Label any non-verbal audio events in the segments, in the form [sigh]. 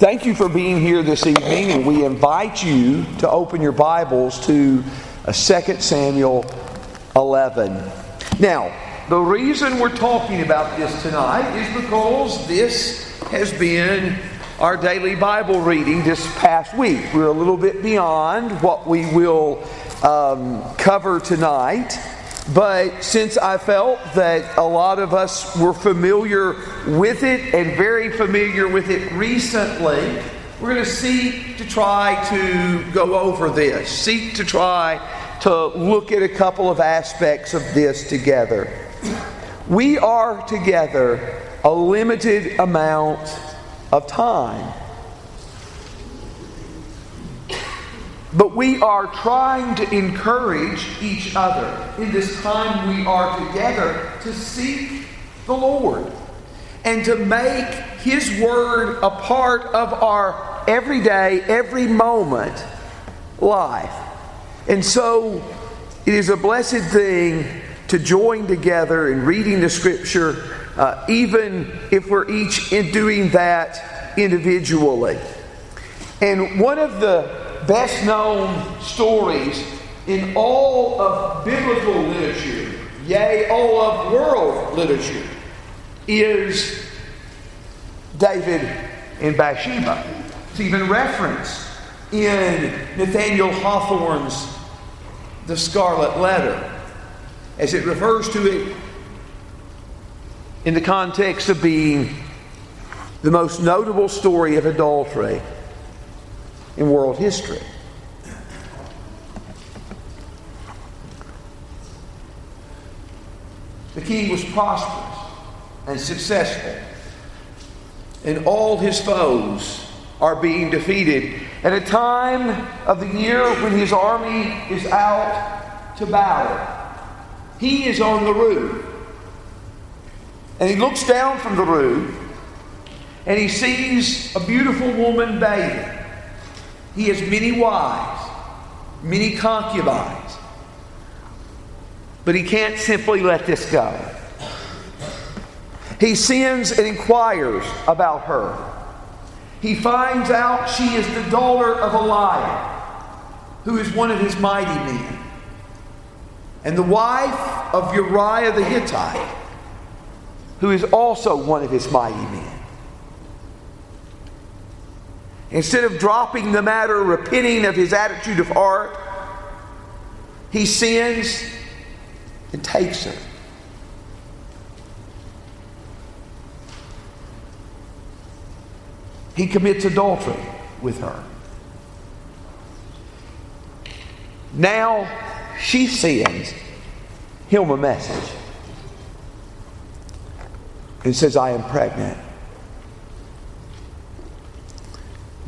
Thank you for being here this evening, and we invite you to open your Bibles to 2 Samuel 11. Now, the reason we're talking about this tonight is because this has been our daily Bible reading this past week. We're a little bit beyond what we will um, cover tonight. But since I felt that a lot of us were familiar with it and very familiar with it recently, we're going to seek to try to go over this, seek to try to look at a couple of aspects of this together. We are together a limited amount of time. But we are trying to encourage each other in this time we are together to seek the Lord and to make His Word a part of our everyday, every moment life. And so it is a blessed thing to join together in reading the Scripture, uh, even if we're each in doing that individually. And one of the best known stories in all of biblical literature, yea, all of world literature, is David and Bathsheba. It's even referenced in Nathaniel Hawthorne's The Scarlet Letter, as it refers to it in the context of being the most notable story of adultery in world history. The king was prosperous and successful, and all his foes are being defeated at a time of the year when his army is out to battle. He is on the roof. And he looks down from the roof and he sees a beautiful woman bathing. He has many wives, many concubines. But he can't simply let this go. He sends and inquires about her. He finds out she is the daughter of Eliab, who is one of his mighty men, and the wife of Uriah the Hittite, who is also one of his mighty men. Instead of dropping the matter, repenting of his attitude of heart, he sins and takes her. He commits adultery with her. Now she sends him a message and says, I am pregnant.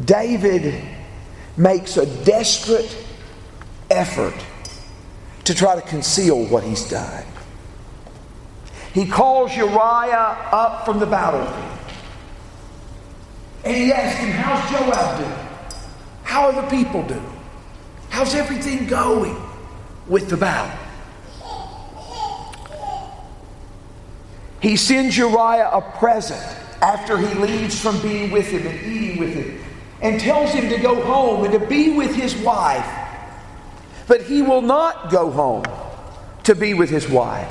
David makes a desperate effort to try to conceal what he's done. He calls Uriah up from the battlefield. And he asks him, How's Joab doing? How are the people doing? How's everything going with the battle? He sends Uriah a present after he leaves from being with him and eating with him and tells him to go home and to be with his wife. But he will not go home to be with his wife.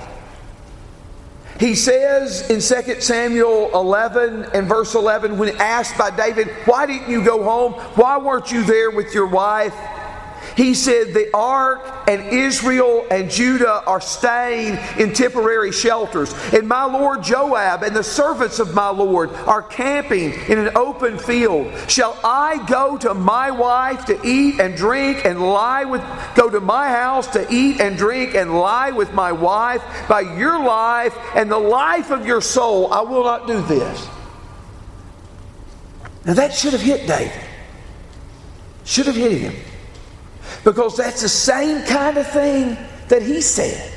He says in 2 Samuel 11 and verse 11, when asked by David, Why didn't you go home? Why weren't you there with your wife? He said, The ark and Israel and Judah are staying in temporary shelters. And my Lord Joab and the servants of my Lord are camping in an open field. Shall I go to my wife to eat and drink and lie with, go to my house to eat and drink and lie with my wife? By your life and the life of your soul, I will not do this. Now that should have hit David. Should have hit him. Because that's the same kind of thing that he said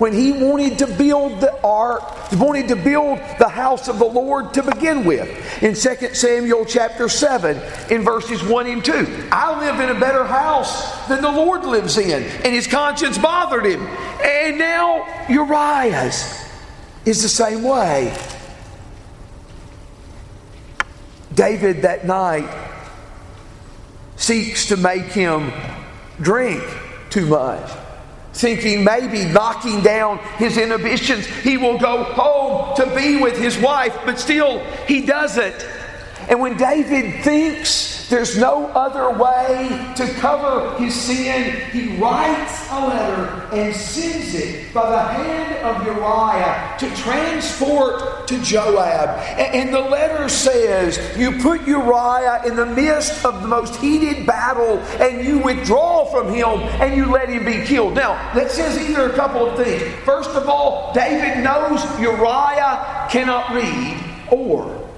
when he wanted to build the ark, wanted to build the house of the Lord to begin with. In 2 Samuel chapter 7, in verses 1 and 2. I live in a better house than the Lord lives in, and his conscience bothered him. And now Uriah's is the same way. David that night seeks to make him drink too much, thinking maybe knocking down his inhibitions, he will go home to be with his wife, but still he doesn't. And when David thinks there's no other way to cover his sin. He writes a letter and sends it by the hand of Uriah to transport to Joab. And the letter says, You put Uriah in the midst of the most heated battle and you withdraw from him and you let him be killed. Now, that says either a couple of things. First of all, David knows Uriah cannot read, or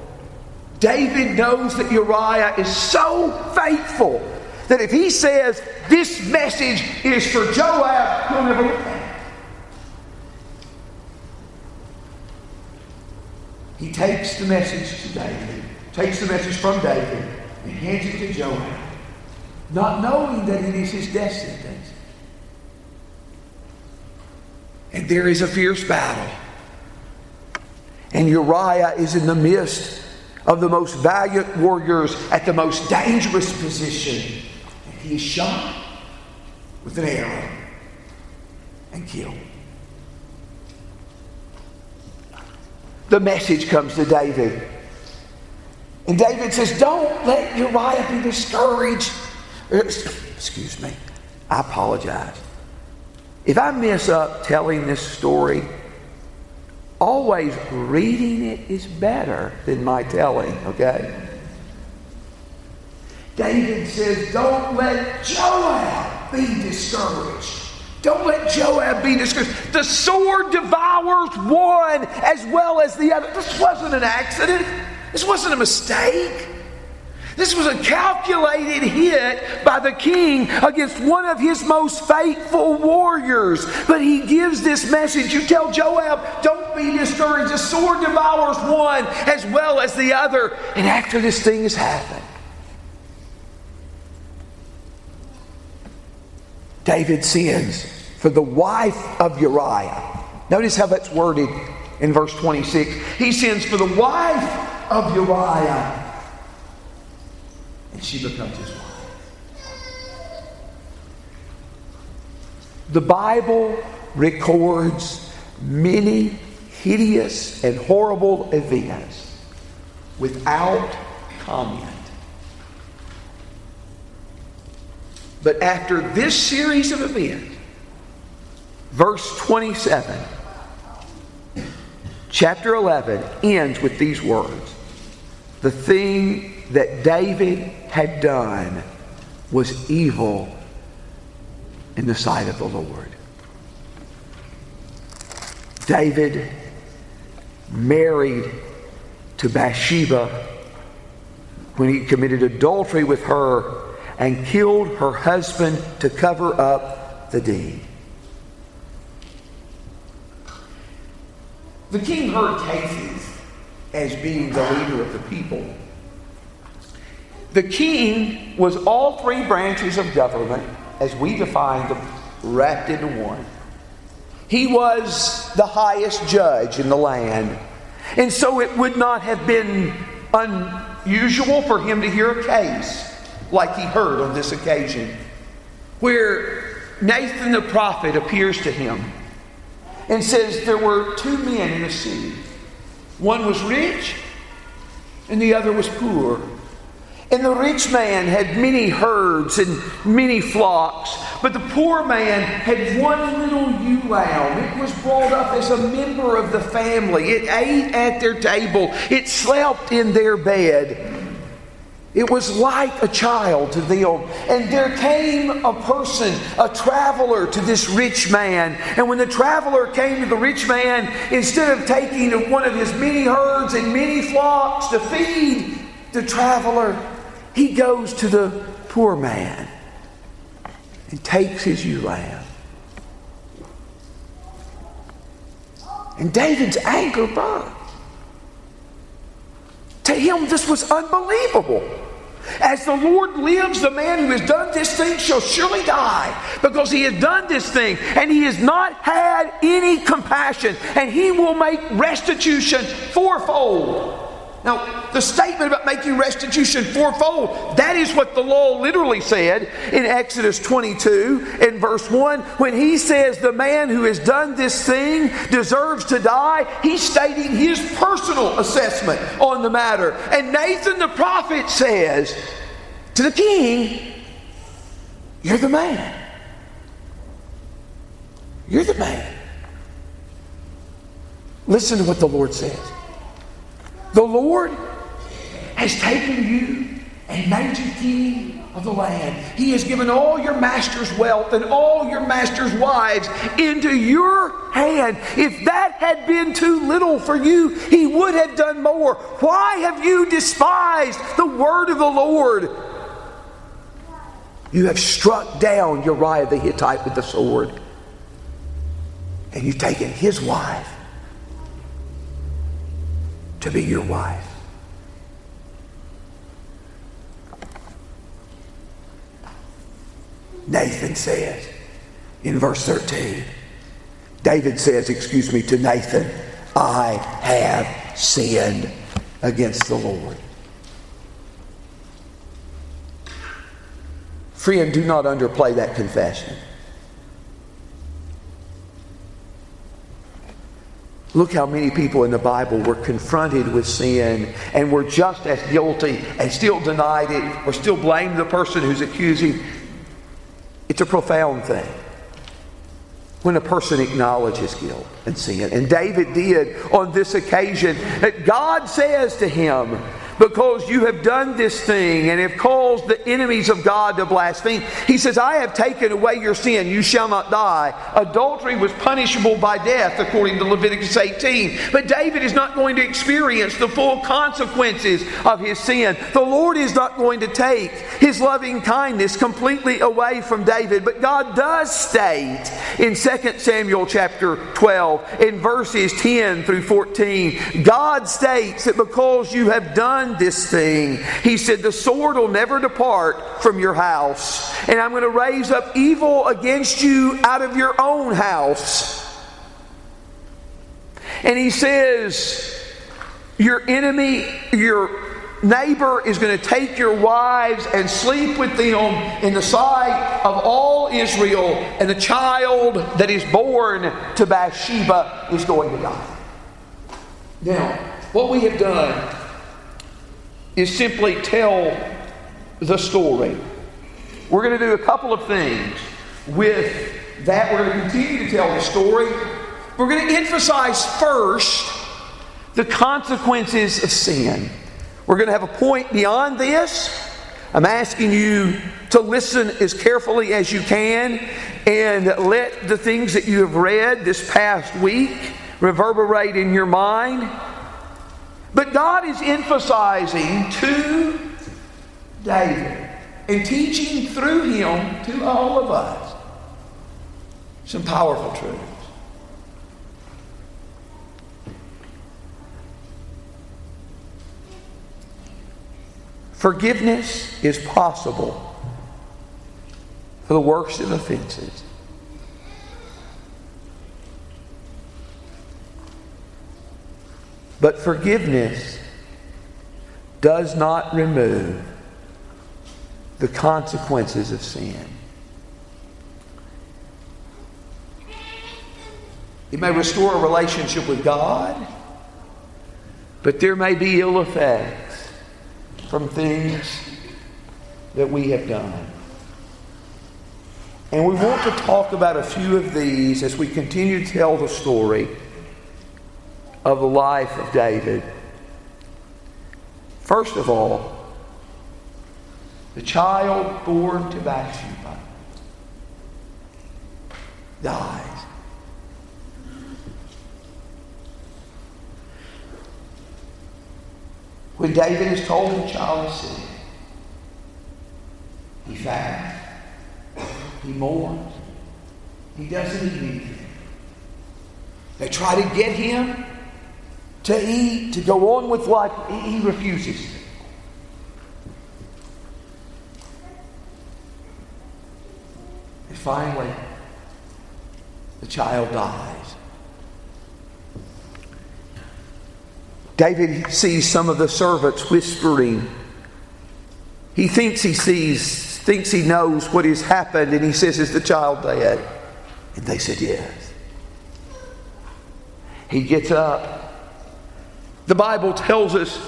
David knows that Uriah is so faithful that if he says this message is for Joab, he'll never look back. He takes the message to David, takes the message from David, and hands it to Joab, not knowing that it is his death sentence. And there is a fierce battle. And Uriah is in the midst of the most valiant warriors at the most dangerous position. And he is shot with an arrow and killed. The message comes to David. And David says, Don't let Uriah be discouraged. Excuse me. I apologize. If I mess up telling this story, always reading it is better than my telling, okay? David says, Don't let Joab be discouraged. Don't let Joab be discouraged. The sword devours one as well as the other. This wasn't an accident, this wasn't a mistake. This was a calculated hit by the king against one of his most faithful warriors. But he gives this message. You tell Joab, don't be discouraged. The sword devours one as well as the other. And after this thing has happened, David sends for the wife of Uriah. Notice how that's worded in verse 26. He sends for the wife of Uriah she becomes his wife. The Bible records many hideous and horrible events without comment. But after this series of events, verse 27, chapter 11 ends with these words The thing that David had done was evil in the sight of the Lord. David married to Bathsheba when he committed adultery with her and killed her husband to cover up the deed. The king heard cases as being the leader of the people the king was all three branches of government, as we define them, wrapped into one. He was the highest judge in the land. And so it would not have been unusual for him to hear a case like he heard on this occasion, where Nathan the prophet appears to him and says there were two men in the city. One was rich and the other was poor. And the rich man had many herds and many flocks, but the poor man had one little ewe lamb. It was brought up as a member of the family. It ate at their table, it slept in their bed. It was like a child to them. And there came a person, a traveler to this rich man. And when the traveler came to the rich man, instead of taking one of his many herds and many flocks to feed the traveler, he goes to the poor man and takes his ewe lamb. And David's anger burned. To him, this was unbelievable. As the Lord lives, the man who has done this thing shall surely die because he has done this thing and he has not had any compassion and he will make restitution fourfold. Now, the statement about making restitution fourfold, that is what the law literally said in Exodus 22 in verse 1. When he says the man who has done this thing deserves to die, he's stating his personal assessment on the matter. And Nathan the prophet says to the king, You're the man. You're the man. Listen to what the Lord says. The Lord has taken you and made you king of the land. He has given all your master's wealth and all your master's wives into your hand. If that had been too little for you, he would have done more. Why have you despised the word of the Lord? You have struck down Uriah the Hittite with the sword, and you've taken his wife to be your wife. Nathan says in verse 13, David says, excuse me, to Nathan, I have sinned against the Lord. Friend, do not underplay that confession. Look how many people in the Bible were confronted with sin and were just as guilty and still denied it or still blamed the person who's accusing. It's a profound thing when a person acknowledges guilt and sin. And David did on this occasion that God says to him, because you have done this thing and have caused the enemies of God to blaspheme. He says, I have taken away your sin. You shall not die. Adultery was punishable by death, according to Leviticus 18. But David is not going to experience the full consequences of his sin. The Lord is not going to take his loving kindness completely away from David. But God does state in 2 Samuel chapter 12, in verses 10 through 14, God states that because you have done done this thing. He said, The sword will never depart from your house, and I'm going to raise up evil against you out of your own house. And he says, Your enemy, your neighbor is going to take your wives and sleep with them in the sight of all Israel, and the child that is born to Bathsheba is going to die. Now, what we have done is simply tell the story. We're going to do a couple of things with that. We're going to continue to tell the story. We're going to emphasize first the consequences of sin. We're going to have a point beyond this. I'm asking you to listen as carefully as you can and let the things that you have read this past week reverberate in your mind. But God is emphasizing to David and teaching through him to all of us some powerful truths. Forgiveness is possible for the worst of offenses. But forgiveness does not remove the consequences of sin. It may restore a relationship with God, but there may be ill effects from things that we have done. And we want to talk about a few of these as we continue to tell the story of the life of David. First of all, the child born to Bathsheba dies. When David is told the child is sick, he fasts, he mourns, he doesn't eat anything. They try to get him to eat, to go on with life. He refuses. And finally, the child dies. David sees some of the servants whispering. He thinks he sees, thinks he knows what has happened, and he says, Is the child dead? And they said, Yes. He gets up. The Bible tells us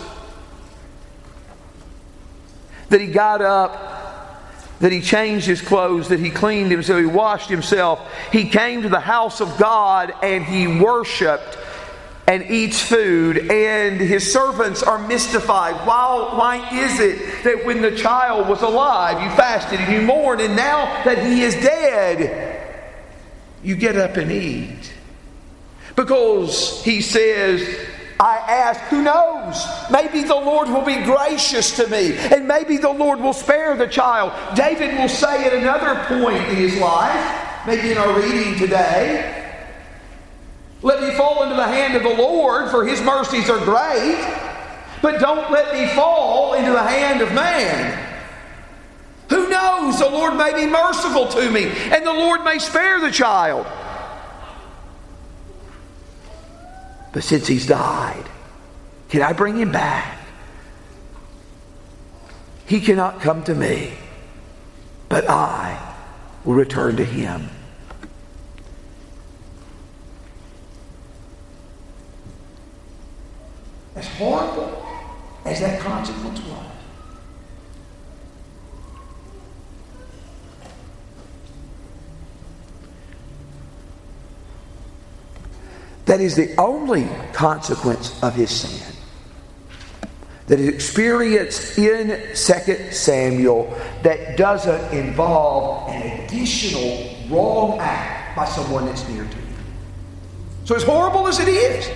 that he got up that he changed his clothes, that he cleaned himself, he washed himself. He came to the house of God and he worshiped and eats food, and his servants are mystified. Why, why is it that when the child was alive, you fasted and you mourned, and now that he is dead, you get up and eat? Because he says, I ask, who knows? Maybe the Lord will be gracious to me, and maybe the Lord will spare the child. David will say at another point in his life, maybe in our reading today, let me fall into the hand of the Lord, for his mercies are great, but don't let me fall into the hand of man. Who knows? The Lord may be merciful to me, and the Lord may spare the child. But since he's died, can I bring him back? He cannot come to me, but I will return to him. As horrible as that consequence was, That is the only consequence of his sin that is experienced in 2 Samuel that doesn't involve an additional wrong act by someone that's near to you. So, as horrible as it is,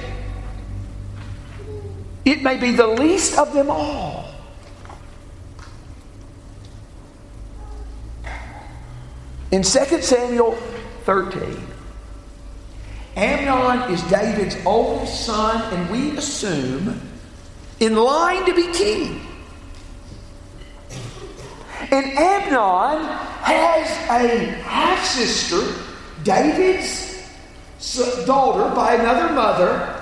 it may be the least of them all. In 2 Samuel 13, Amnon is David's oldest son, and we assume in line to be king. And Amnon has a half sister, David's daughter by another mother,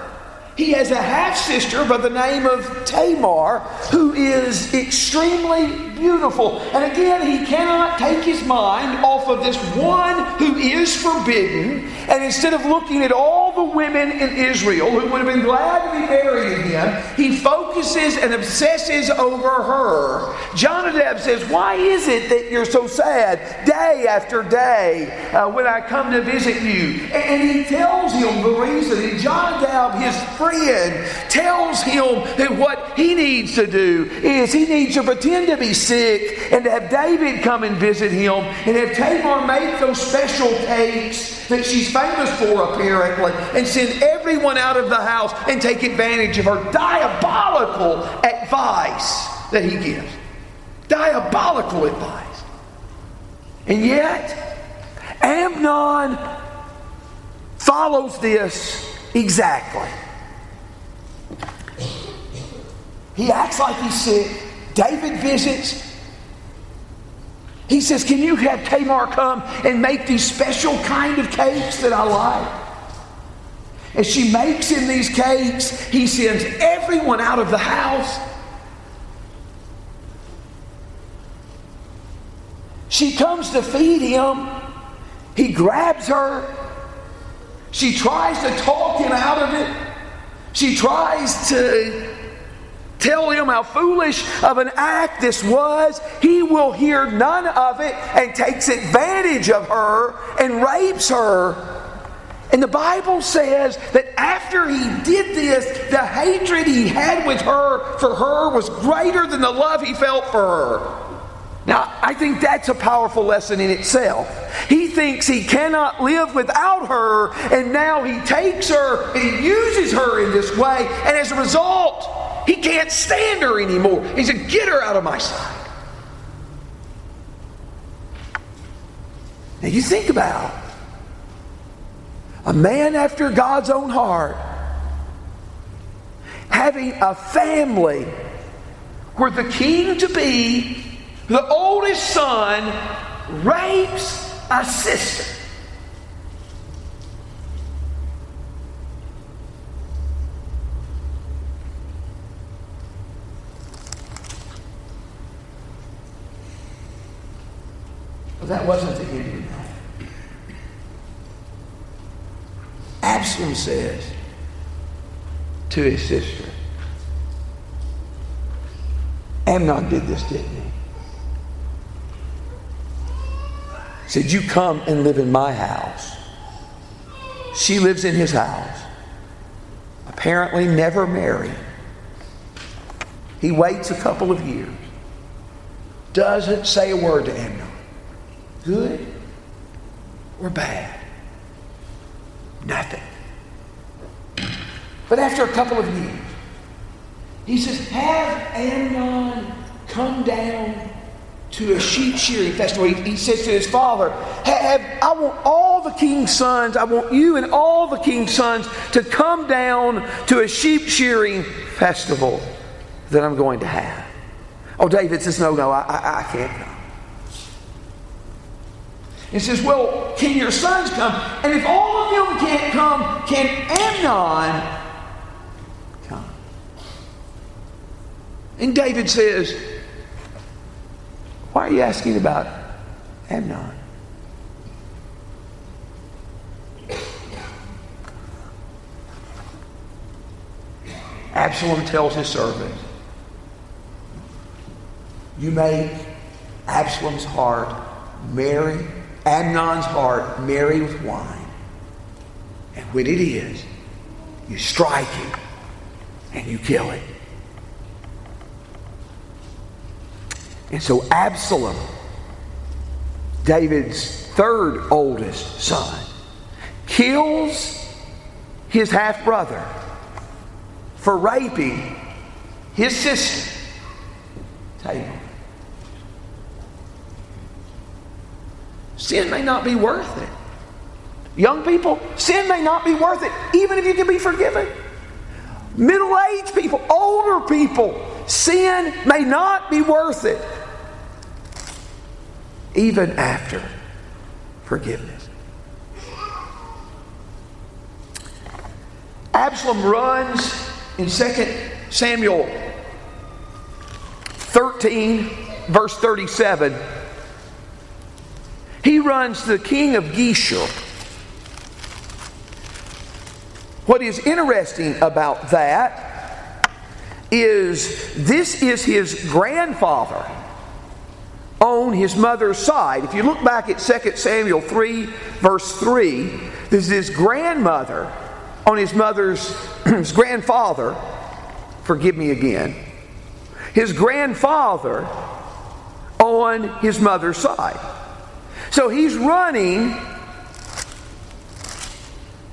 he has a half sister by the name of Tamar who is extremely beautiful. And again, he cannot take his mind off of this one who is forbidden. And instead of looking at all the women in Israel who would have been glad to be married to him, he focuses and obsesses over her. Jonadab says, Why is it that you're so sad day after day uh, when I come to visit you? And he tells him the reason. And Jonadab, his friend tells him that what he needs to do is he needs to pretend to be sick and to have David come and visit him and have Tamar make those special cakes that she's famous for, apparently, and send everyone out of the house and take advantage of her diabolical advice that he gives. Diabolical advice. And yet, Amnon follows this exactly. He acts like he's sick. David visits. He says, Can you have Tamar come and make these special kind of cakes that I like? And she makes him these cakes, he sends everyone out of the house. She comes to feed him. He grabs her. She tries to talk him out of it. She tries to tell him how foolish of an act this was, he will hear none of it and takes advantage of her and rapes her. And the Bible says that after he did this, the hatred he had with her for her was greater than the love he felt for her. Now, I think that's a powerful lesson in itself. He thinks he cannot live without her, and now he takes her and he uses her in this way, and as a result, he can't stand her anymore. He said, Get her out of my sight. Now you think about a man after God's own heart having a family where the king to be, the oldest son, rapes a sister. But that wasn't the end of that. Absalom says to his sister, Amnon did this, didn't? He said, You come and live in my house. She lives in his house. Apparently, never married. He waits a couple of years. Doesn't say a word to Amnon. Good or bad? Nothing. But after a couple of years, he says, Have Amnon come down to a sheep shearing festival. He, he says to his father, have, I want all the king's sons, I want you and all the king's sons to come down to a sheep shearing festival that I'm going to have. Oh, David says, No, no, I, I, I can't He says, Well, can your sons come? And if all of them can't come, can Amnon come? And David says, Why are you asking about Amnon? Absalom tells his servant, You make Absalom's heart merry Amnon's heart merry with wine. And when it is, you strike him and you kill him. And so Absalom, David's third oldest son, kills his half brother for raping his sister, Tamar. Sin may not be worth it. Young people, sin may not be worth it, even if you can be forgiven. Middle aged people, older people, sin may not be worth it, even after forgiveness. Absalom runs in 2 Samuel 13, verse 37 he runs the king of Geshur. What is interesting about that is this is his grandfather on his mother's side. If you look back at 2 Samuel 3, verse 3, this is his grandmother on his mother's, [clears throat] his grandfather, forgive me again, his grandfather on his mother's side. So he's running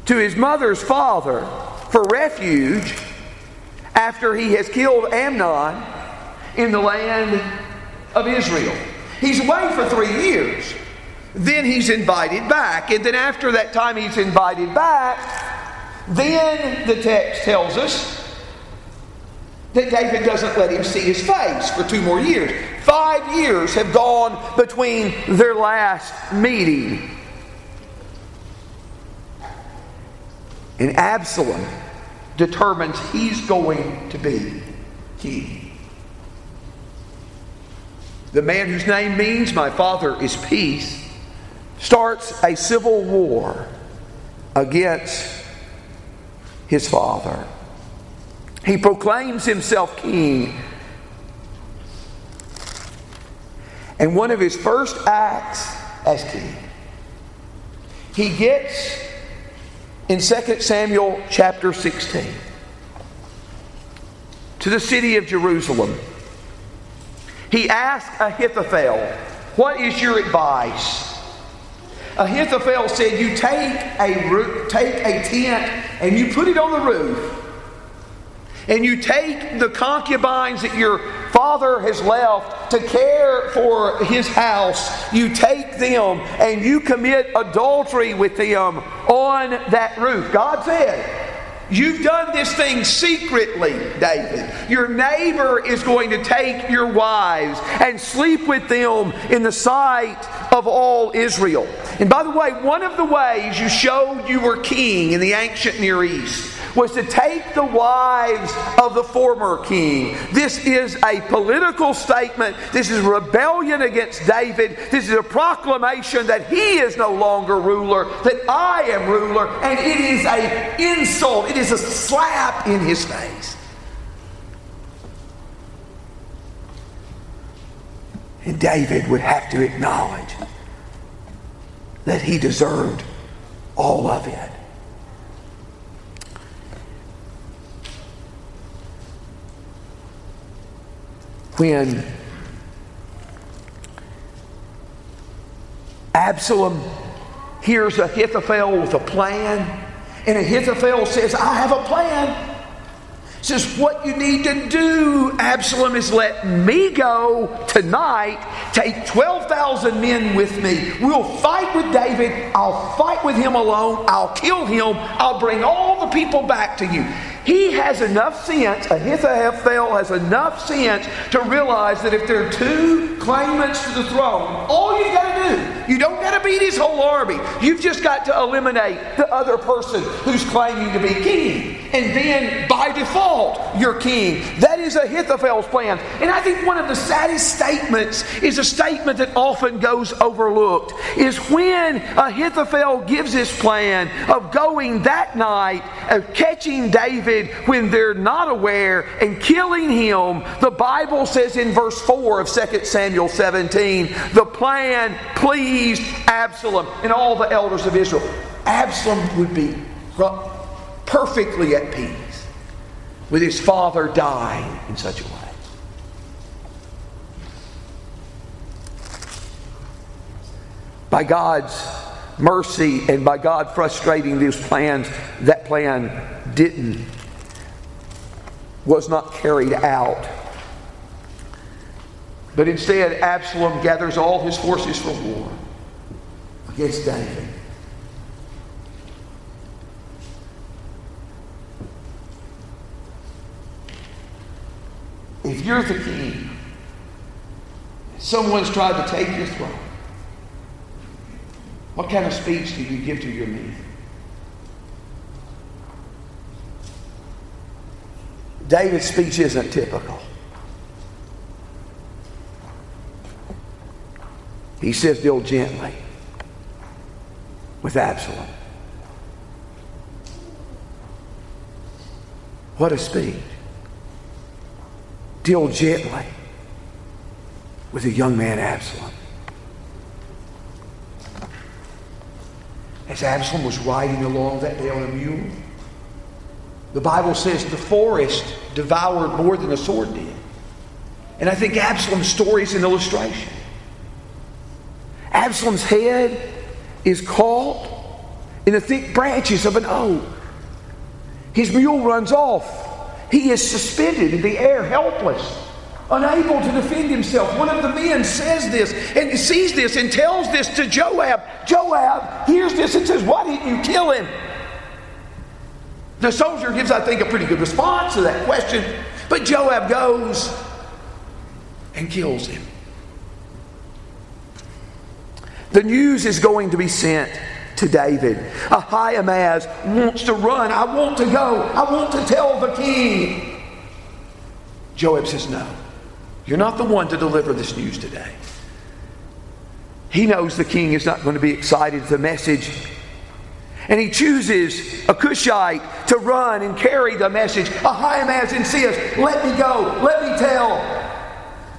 to his mother's father for refuge after he has killed Amnon in the land of Israel. He's away for three years. Then he's invited back. And then after that time he's invited back, then the text tells us that David doesn't let him see his face for two more years. Five years have gone between their last meeting. And Absalom determines he's going to be king. The man whose name means my father is peace starts a civil war against his father. He proclaims himself king. And one of his first acts as king, he gets in 2 Samuel chapter 16 to the city of Jerusalem. He asks Ahithophel, What is your advice? Ahithophel said, You take a, take a tent and you put it on the roof and you take the concubines that your father has left to care for his house, you take them and you commit adultery with them on that roof. God said, You've done this thing secretly, David. Your neighbor is going to take your wives and sleep with them in the sight of all Israel. And by the way, one of the ways you showed you were king in the ancient Near East was to take the wives of the former king. This is a political statement. This is rebellion against David. This is a proclamation that he is no longer ruler, that I am ruler, and it is an insult. It is a slap in his face. And David would have to acknowledge that he deserved all of it. When Absalom hears Ahithophel with a plan, and Ahithophel says, I have a plan says, What you need to do, Absalom, is let me go tonight. Take 12,000 men with me. We'll fight with David. I'll fight with him alone. I'll kill him. I'll bring all the people back to you. He has enough sense, Ahithophel has enough sense to realize that if there are two claimants to the throne, all you've got to do, you don't got to beat his whole army. You've just got to eliminate the other person who's claiming to be king. And then by default, you're king. That is Ahithophel's plan. And I think one of the saddest statements is a statement that often goes overlooked is when Ahithophel gives his plan of going that night, of catching David when they're not aware and killing him. The Bible says in verse 4 of 2 Samuel 17, the plan pleased Absalom and all the elders of Israel. Absalom would be perfectly at peace with his father dying in such a way. By God's mercy and by God frustrating these plans, that plan didn't was not carried out. But instead, Absalom gathers all his forces for war against David. If you're the king, someone's tried to take your throne, what kind of speech do you give to your men? David's speech isn't typical. He says, deal gently with Absalom. What a speech. Deal gently with a young man, Absalom. As Absalom was riding along that day on a mule, the Bible says the forest devoured more than a sword did. And I think Absalom's story is an illustration. Absalom's head is caught in the thick branches of an oak. His mule runs off. He is suspended in the air, helpless, unable to defend himself. One of the men says this and sees this and tells this to Joab. Joab hears this and says, Why didn't you kill him? The soldier gives, I think, a pretty good response to that question, but Joab goes and kills him. The news is going to be sent to David. Ahimaaz wants to run. I want to go. I want to tell the king. Joab says, No, you're not the one to deliver this news today. He knows the king is not going to be excited at the message and he chooses a Cushite to run and carry the message. Ahimaaz insists, Let me go, let me tell.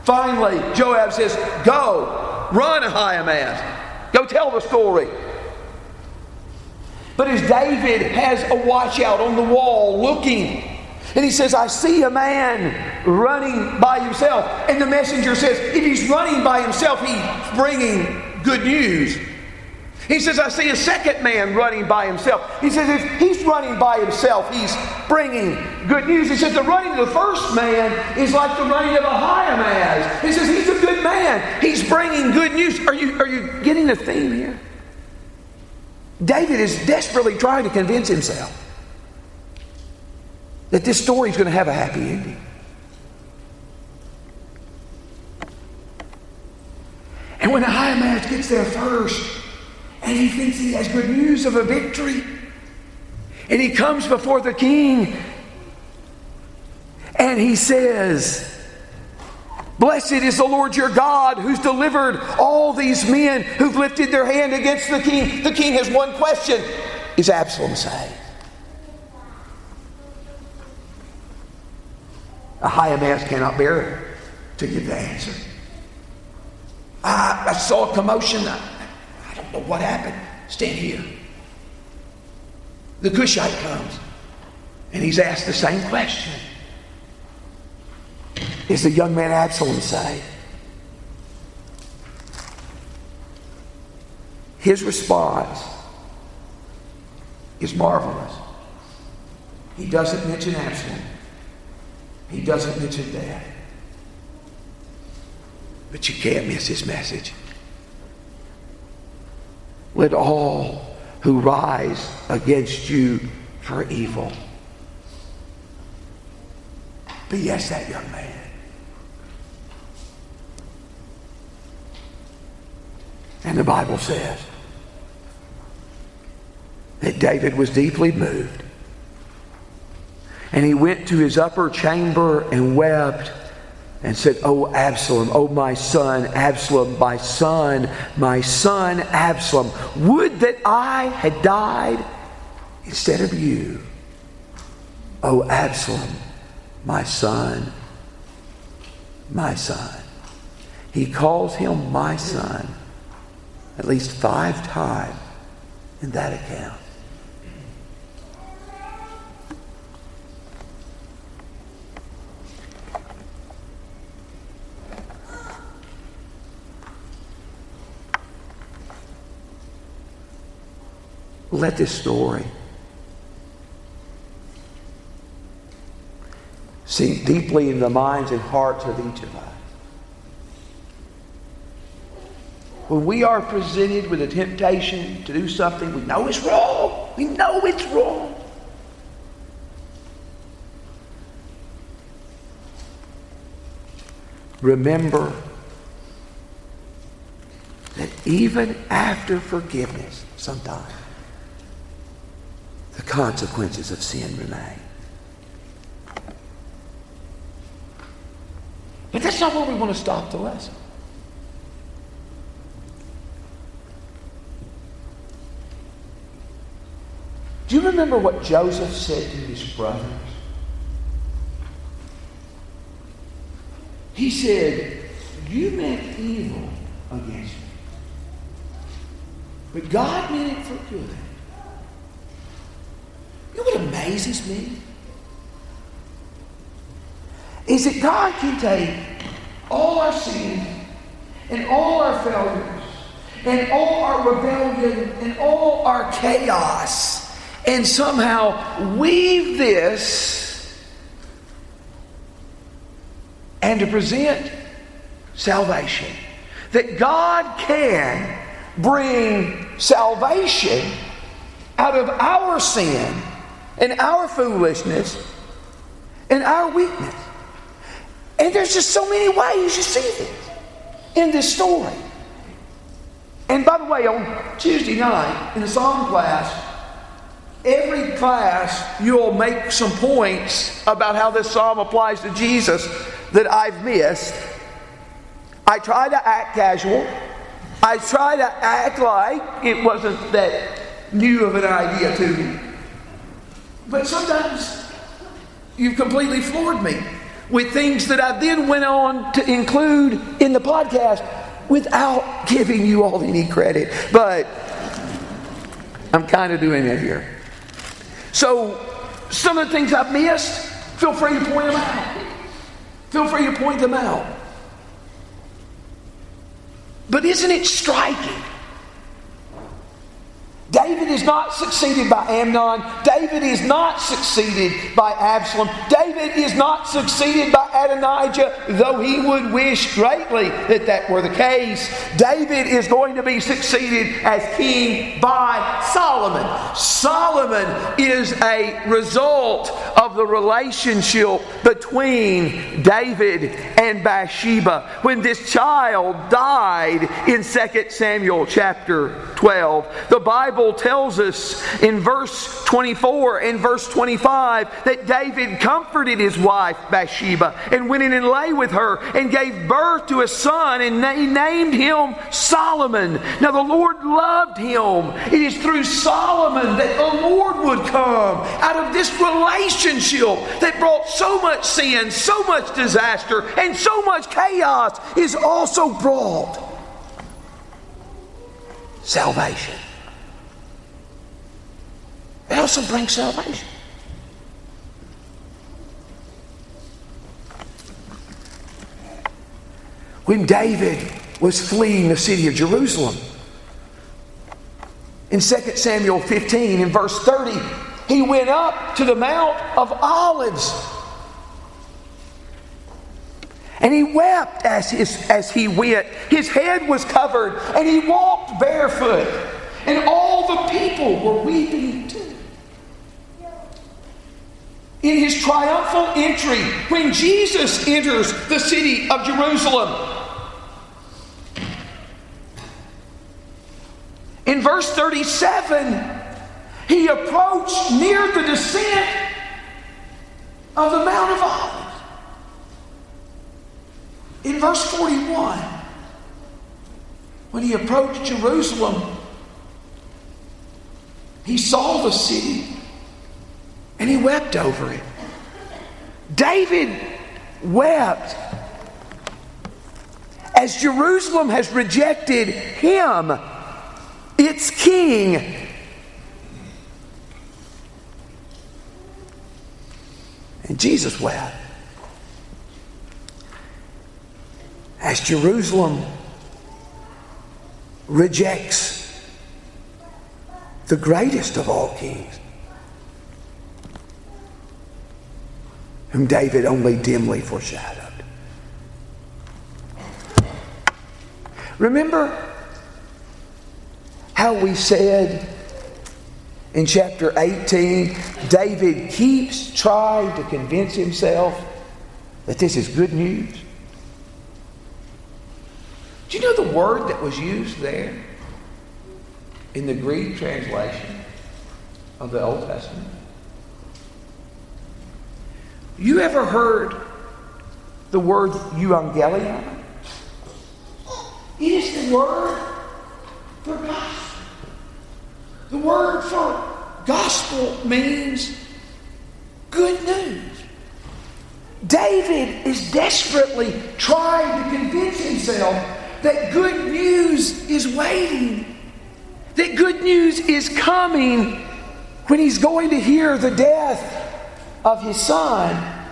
Finally, Joab says, Go, run, Ahimaaz. Go tell the story. But as David has a watch out on the wall looking, and he says, I see a man running by himself. And the messenger says, if he's running by himself, he's bringing good news. He says, I see a second man running by himself. He says, if he's running by himself, he's bringing good news. He says, the running of the first man is like the running of Ahimaaz. He says, he's a good man. He's bringing good news. Are you, are you getting the theme here? David is desperately trying to convince himself that this story is going to have a happy ending. And when Ahimaaz gets there first, and he thinks he has good news of a victory. And he comes before the king and he says, Blessed is the Lord your God who's delivered all these men who've lifted their hand against the king. The king has one question Is Absalom saved? Ahimaaz cannot bear to give the answer. I, I saw a commotion. I what happened. Stand here. The Cushite comes and he's asked the same question Is the young man Absalom saved? His response is marvelous. He doesn't mention Absalom. He doesn't mention that. But you can't miss his message. Let all who rise against you for evil be yes, that young man. And the Bible says that David was deeply moved and he went to his upper chamber and wept and said, Oh, Absalom, oh, my son, Absalom, my son, my son, Absalom, would that I had died instead of you. Oh, Absalom, my son, my son. He calls him my son at least five times in that account. Let this story sink deeply in the minds and hearts of each of us. When we are presented with a temptation to do something we know is wrong, we know it's wrong. Remember that even after forgiveness, sometimes the consequences of sin remain. But that's not where we want to stop the lesson. Do you remember what Joseph said to his brothers? He said, You meant evil against me, but God meant it for good amazes me? Is that God can take all our sins and all our failures and all our rebellion and all our chaos and somehow weave this and to present salvation. That God can bring salvation out of our sin and our foolishness and our weakness. And there's just so many ways you see this in this story. And by the way, on Tuesday night in the psalm class, every class you'll make some points about how this psalm applies to Jesus that I've missed. I try to act casual. I try to act like it wasn't that new of an idea to me. But sometimes you've completely floored me with things that I then went on to include in the podcast without giving you all any credit. But I'm kind of doing it here. So, some of the things I've missed, feel free to point them out. Feel free to point them out. But isn't it striking David is not succeeded by Amnon. David is not succeeded by Absalom. David is not succeeded by Adonijah, though he would wish greatly that that were the case. David is going to be succeeded as king by Solomon. Solomon is a result of the relationship between David and Bathsheba. When this child died in 2 Samuel chapter 12, the Bible tells us in verse 24 and verse 25 that David comforted his wife Bathsheba and went in and lay with her and gave birth to a son and he named him Solomon. Now the Lord loved him. It is through Solomon that the Lord would come out of this relationship that brought so much sin, so much disaster, and so much chaos is also brought salvation. It also brings salvation. When David was fleeing the city of Jerusalem, in 2 Samuel 15, in verse 30, he went up to the Mount of Olives. And he wept as, his, as he went. His head was covered, and he walked barefoot. And all the people were weeping too. In his triumphal entry, when Jesus enters the city of Jerusalem, in verse 37, he approached near the descent of the Mount of Olives. In verse 41, when he approached Jerusalem, he saw the city and he wept over it. David wept as Jerusalem has rejected him, its king. And Jesus wept. As Jerusalem rejects the greatest of all kings, whom David only dimly foreshadowed. Remember how we said in chapter 18, David keeps trying to convince himself that this is good news. Do you know the word that was used there in the Greek translation of the Old Testament? You ever heard the word euangelion? It is the word for gospel. The word for gospel means good news. David is desperately trying to convince himself that good news is waiting, that good news is coming when he's going to hear the death of his son.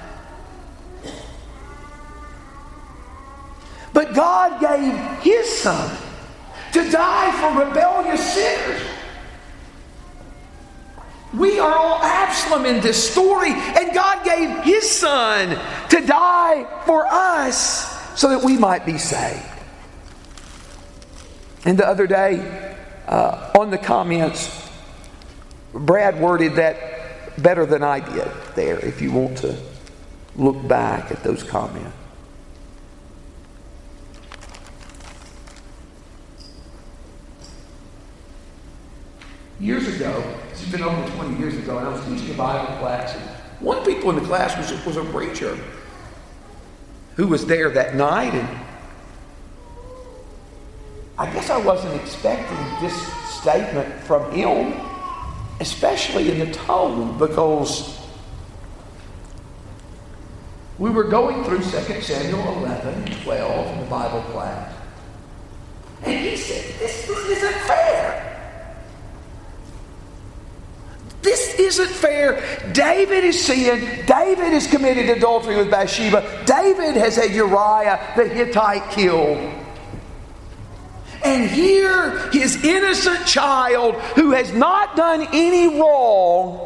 But God gave his son to die for rebellious sinners. We are all Absalom in this story, and God gave His Son to die for us so that we might be saved. And the other day, uh, on the comments, Brad worded that better than I did there, if you want to look back at those comments. Years ago, it's been over 20 years ago, and I was teaching a Bible class. And one people in the class was, was a preacher who was there that night. And I guess I wasn't expecting this statement from him, especially in the tone, because we were going through 2 Samuel 11 and 12 in the Bible class. And he said, This, this isn't fair. This isn't fair. David is sin. David is committed adultery with Bathsheba. David has had Uriah the Hittite killed. And here, his innocent child, who has not done any wrong,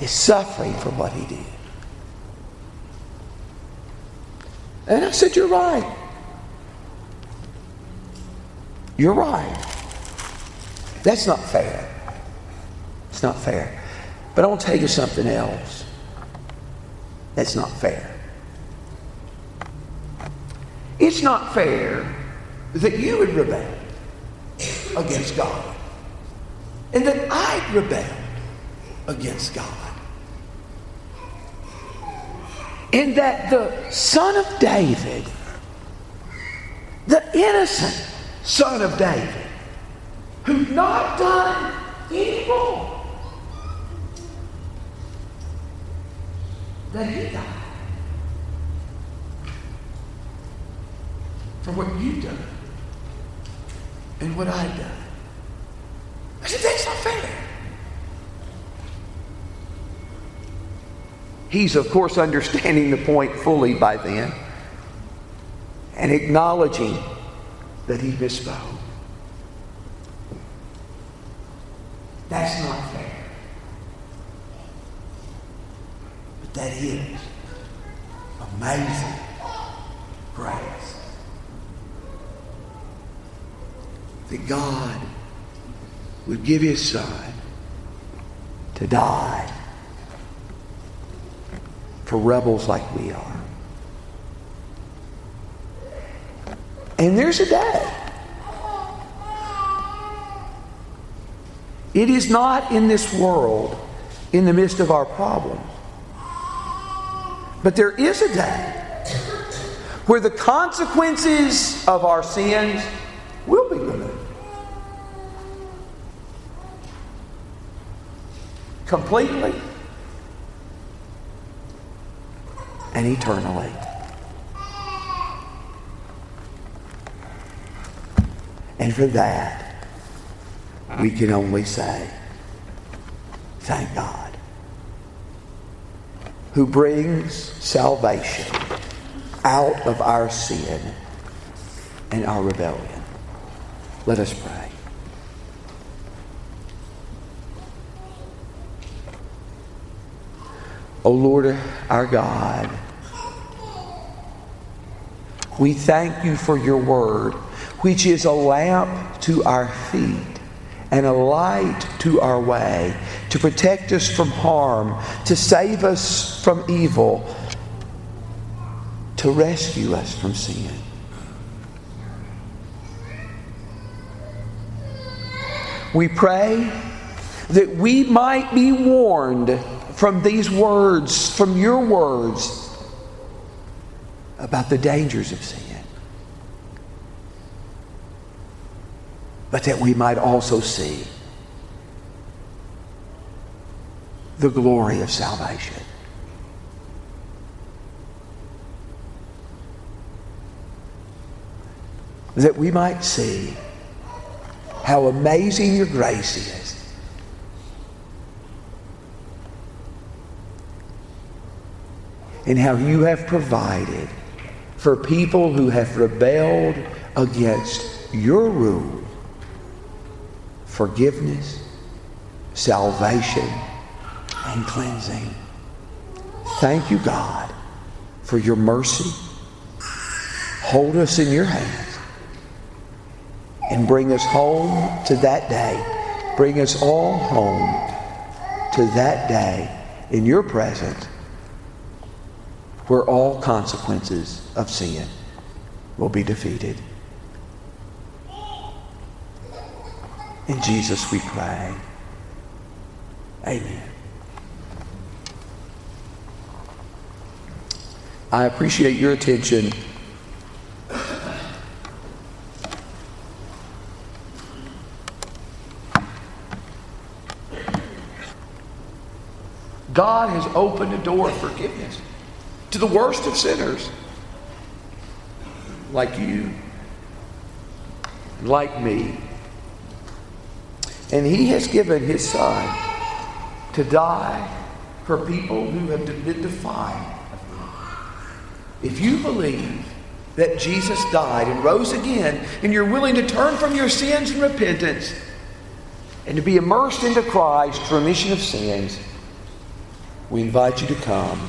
is suffering for what he did. And I said, You're right. You're right. That's not fair. It's not fair. But I want to tell you something else. That's not fair. It's not fair that you would rebel against God. and that I rebelled against God. And that the Son of David, the innocent Son of David, who'd not done evil, that he died for what you've done and what I've done. I said, that's not fair. He's, of course, understanding the point fully by then and acknowledging that he misspoke. That's not fair. But that is amazing grace. That God would give his son to die for rebels like we are. And there's a day. It is not in this world, in the midst of our problems. But there is a day where the consequences of our sins will be Completely and eternally. And for that, we can only say, thank God, who brings salvation out of our sin and our rebellion. Let us pray. O Lord, our God, we thank you for your word, which is a lamp to our feet and a light to our way, to protect us from harm, to save us from evil, to rescue us from sin. We pray that we might be warned from these words, from your words, about the dangers of sin. But that we might also see the glory of salvation. That we might see how amazing your grace is and how you have provided for people who have rebelled against your rule forgiveness, salvation, and cleansing. Thank you, God, for your mercy. Hold us in your hands and bring us home to that day. Bring us all home to that day in your presence where all consequences of sin will be defeated. In Jesus we pray. Amen. I appreciate your attention. God has opened a door of forgiveness to the worst of sinners, like you, like me. And He has given His Son to die for people who have been defied. If you believe that Jesus died and rose again, and you're willing to turn from your sins and repentance and to be immersed into Christ for remission of sins, we invite you to come